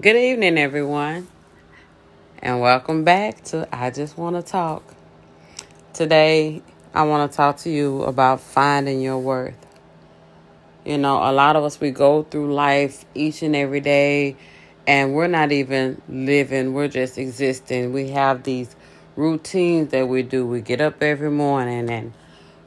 Good evening, everyone, and welcome back to I Just Want to Talk. Today, I want to talk to you about finding your worth. You know, a lot of us, we go through life each and every day, and we're not even living, we're just existing. We have these routines that we do. We get up every morning and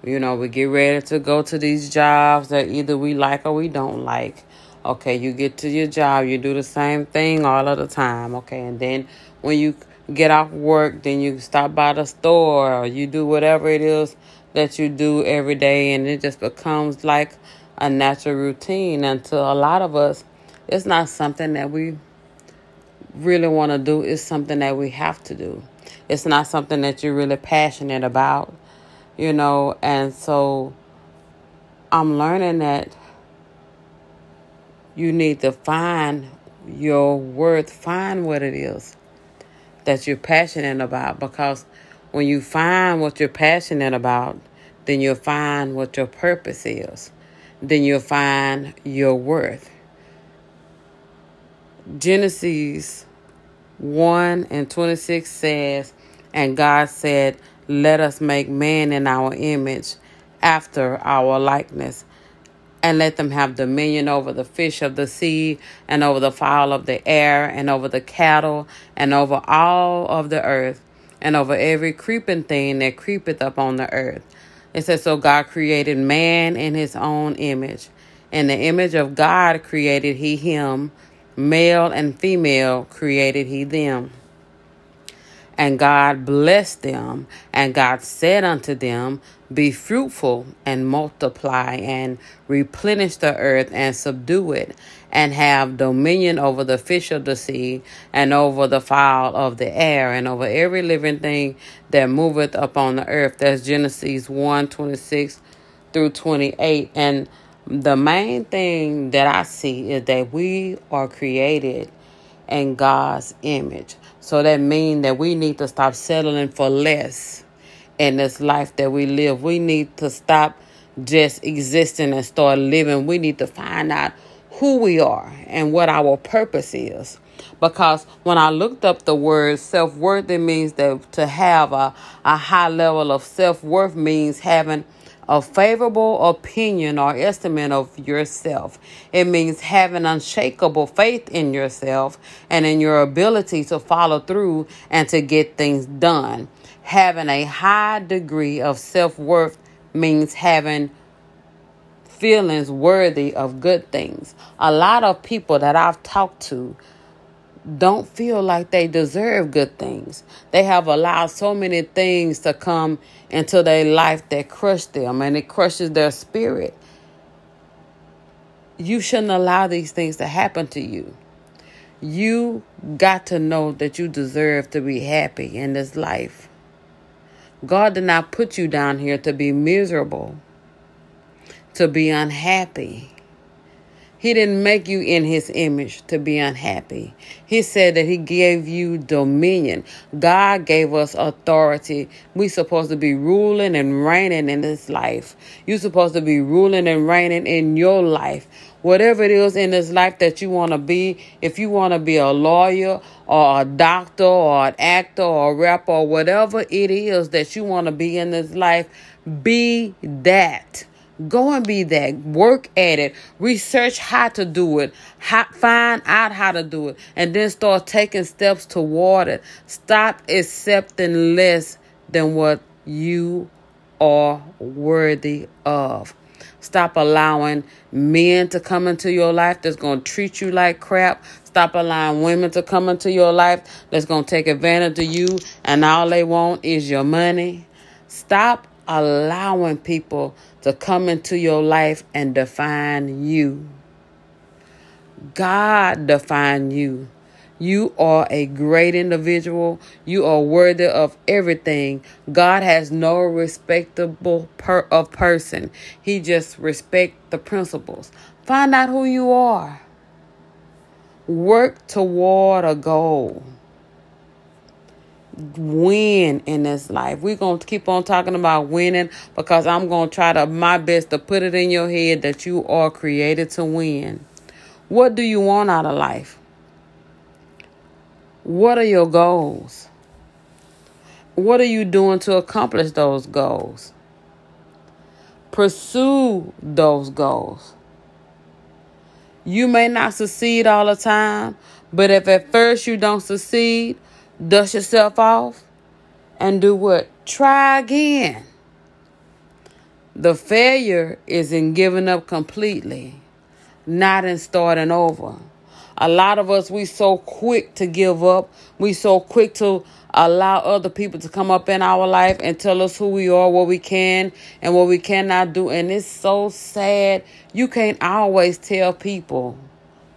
you know, we get ready to go to these jobs that either we like or we don't like. Okay, you get to your job, you do the same thing all of the time. Okay, and then when you get off work, then you stop by the store or you do whatever it is that you do every day, and it just becomes like a natural routine. And to a lot of us, it's not something that we really want to do, it's something that we have to do. It's not something that you're really passionate about you know, and so I'm learning that you need to find your worth, find what it is that you're passionate about because when you find what you're passionate about, then you'll find what your purpose is. Then you'll find your worth. Genesis 1 and 26 says, And God said, let us make man in our image, after our likeness, and let them have dominion over the fish of the sea, and over the fowl of the air, and over the cattle, and over all of the earth, and over every creeping thing that creepeth upon the earth. It says, So God created man in his own image. In the image of God created he him, male and female created he them. And God blessed them, and God said unto them, Be fruitful and multiply, and replenish the earth and subdue it, and have dominion over the fish of the sea, and over the fowl of the air, and over every living thing that moveth upon the earth. That's Genesis 1 26 through 28. And the main thing that I see is that we are created in God's image. So that means that we need to stop settling for less in this life that we live. We need to stop just existing and start living. We need to find out who we are and what our purpose is. Because when I looked up the word self worth, it means that to have a, a high level of self worth means having a favorable opinion or estimate of yourself. It means having unshakable faith in yourself and in your ability to follow through and to get things done. Having a high degree of self worth means having feelings worthy of good things. A lot of people that I've talked to don't feel like they deserve good things. They have allowed so many things to come into their life that crush them and it crushes their spirit. You shouldn't allow these things to happen to you. You got to know that you deserve to be happy in this life. God did not put you down here to be miserable, to be unhappy. He didn't make you in his image to be unhappy. He said that he gave you dominion. God gave us authority. We supposed to be ruling and reigning in this life. you supposed to be ruling and reigning in your life. Whatever it is in this life that you want to be, if you want to be a lawyer or a doctor or an actor or a rapper or whatever it is that you want to be in this life, be that. Go and be that. Work at it. Research how to do it. How, find out how to do it. And then start taking steps toward it. Stop accepting less than what you are worthy of. Stop allowing men to come into your life that's going to treat you like crap. Stop allowing women to come into your life that's going to take advantage of you and all they want is your money. Stop allowing people to come into your life and define you. God define you. You are a great individual. You are worthy of everything. God has no respectable per of person. He just respect the principles. Find out who you are. Work toward a goal win in this life. We're going to keep on talking about winning because I'm going to try to my best to put it in your head that you are created to win. What do you want out of life? What are your goals? What are you doing to accomplish those goals? Pursue those goals. You may not succeed all the time, but if at first you don't succeed, dust yourself off and do what? Try again. The failure is in giving up completely, not in starting over. A lot of us, we so quick to give up. We so quick to allow other people to come up in our life and tell us who we are, what we can and what we cannot do. And it's so sad. You can't always tell people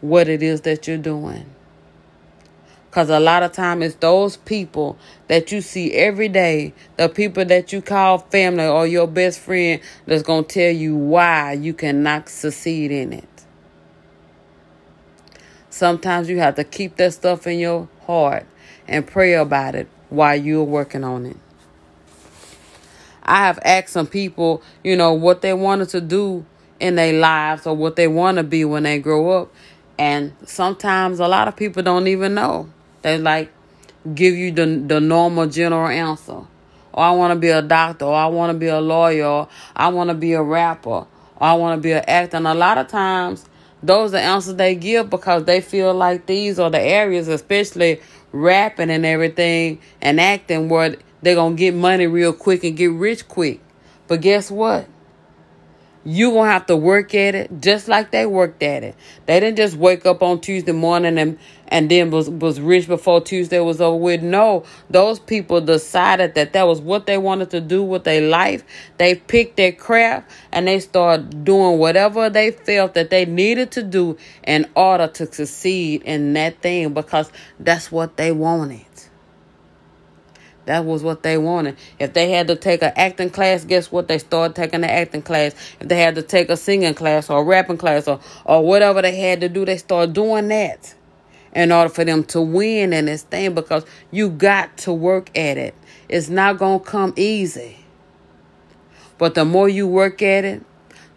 what it is that you're doing. Because a lot of time it's those people that you see every day, the people that you call family or your best friend, that's going to tell you why you cannot succeed in it. Sometimes you have to keep that stuff in your heart and pray about it while you're working on it. I have asked some people, you know, what they wanted to do in their lives or what they want to be when they grow up. And sometimes a lot of people don't even know. They like give you the the normal general answer. Or oh, I want to be a doctor, or I want to be a lawyer, or I want to be a rapper, or I want to be an actor. And a lot of times those are the answers they give because they feel like these are the areas, especially rapping and everything and acting, where they're going to get money real quick and get rich quick. But guess what? You gonna have to work at it just like they worked at it. They didn't just wake up on Tuesday morning and and then was was rich before Tuesday was over with. No, those people decided that that was what they wanted to do with their life. They picked their craft and they started doing whatever they felt that they needed to do in order to succeed in that thing because that's what they wanted. That was what they wanted. If they had to take an acting class, guess what? They started taking the acting class. If they had to take a singing class or a rapping class or, or whatever they had to do, they started doing that in order for them to win in this thing because you got to work at it. It's not going to come easy. But the more you work at it,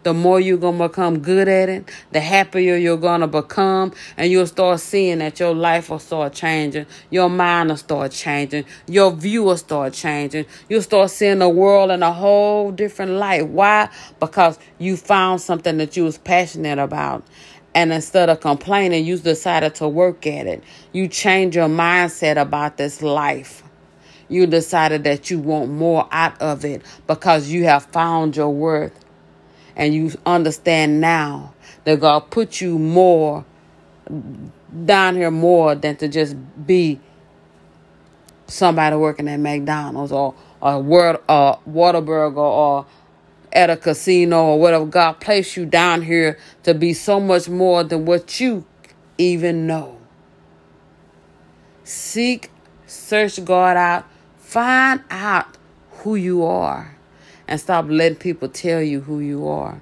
the more you're going to become good at it, the happier you're going to become, and you'll start seeing that your life will start changing, your mind will start changing, your view will start changing. You'll start seeing the world in a whole different light. Why? Because you found something that you was passionate about. And instead of complaining, you decided to work at it. You change your mindset about this life you decided that you want more out of it because you have found your worth and you understand now that God put you more down here more than to just be somebody working at McDonald's or a word uh Whataburger or at a casino or whatever. God placed you down here to be so much more than what you even know. Seek, search God out, find out who you are and stop letting people tell you who you are.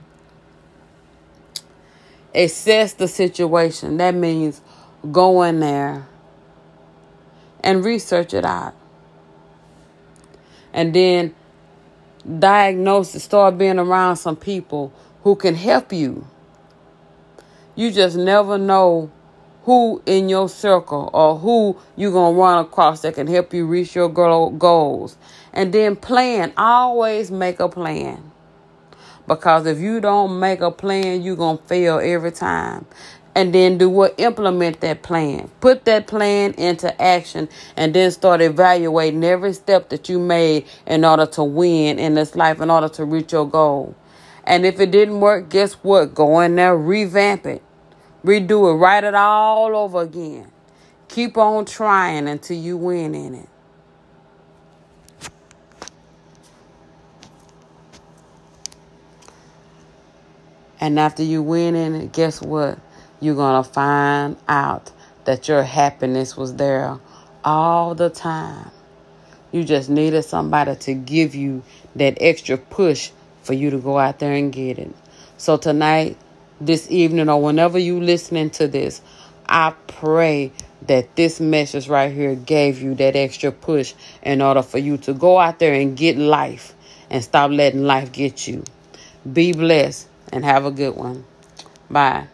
Assess the situation. That means go in there and research it out. And then diagnose it, start being around some people who can help you. You just never know who in your circle or who you're going to run across that can help you reach your goals. And then plan. Always make a plan. Because if you don't make a plan, you're going to fail every time. And then do what? Implement that plan. Put that plan into action and then start evaluating every step that you made in order to win in this life, in order to reach your goal. And if it didn't work, guess what? Go in there, revamp it Redo it, write it all over again. Keep on trying until you win in it. And after you win in it, guess what? You're going to find out that your happiness was there all the time. You just needed somebody to give you that extra push for you to go out there and get it. So tonight, this evening or whenever you listening to this, I pray that this message right here gave you that extra push in order for you to go out there and get life and stop letting life get you. Be blessed and have a good one. Bye.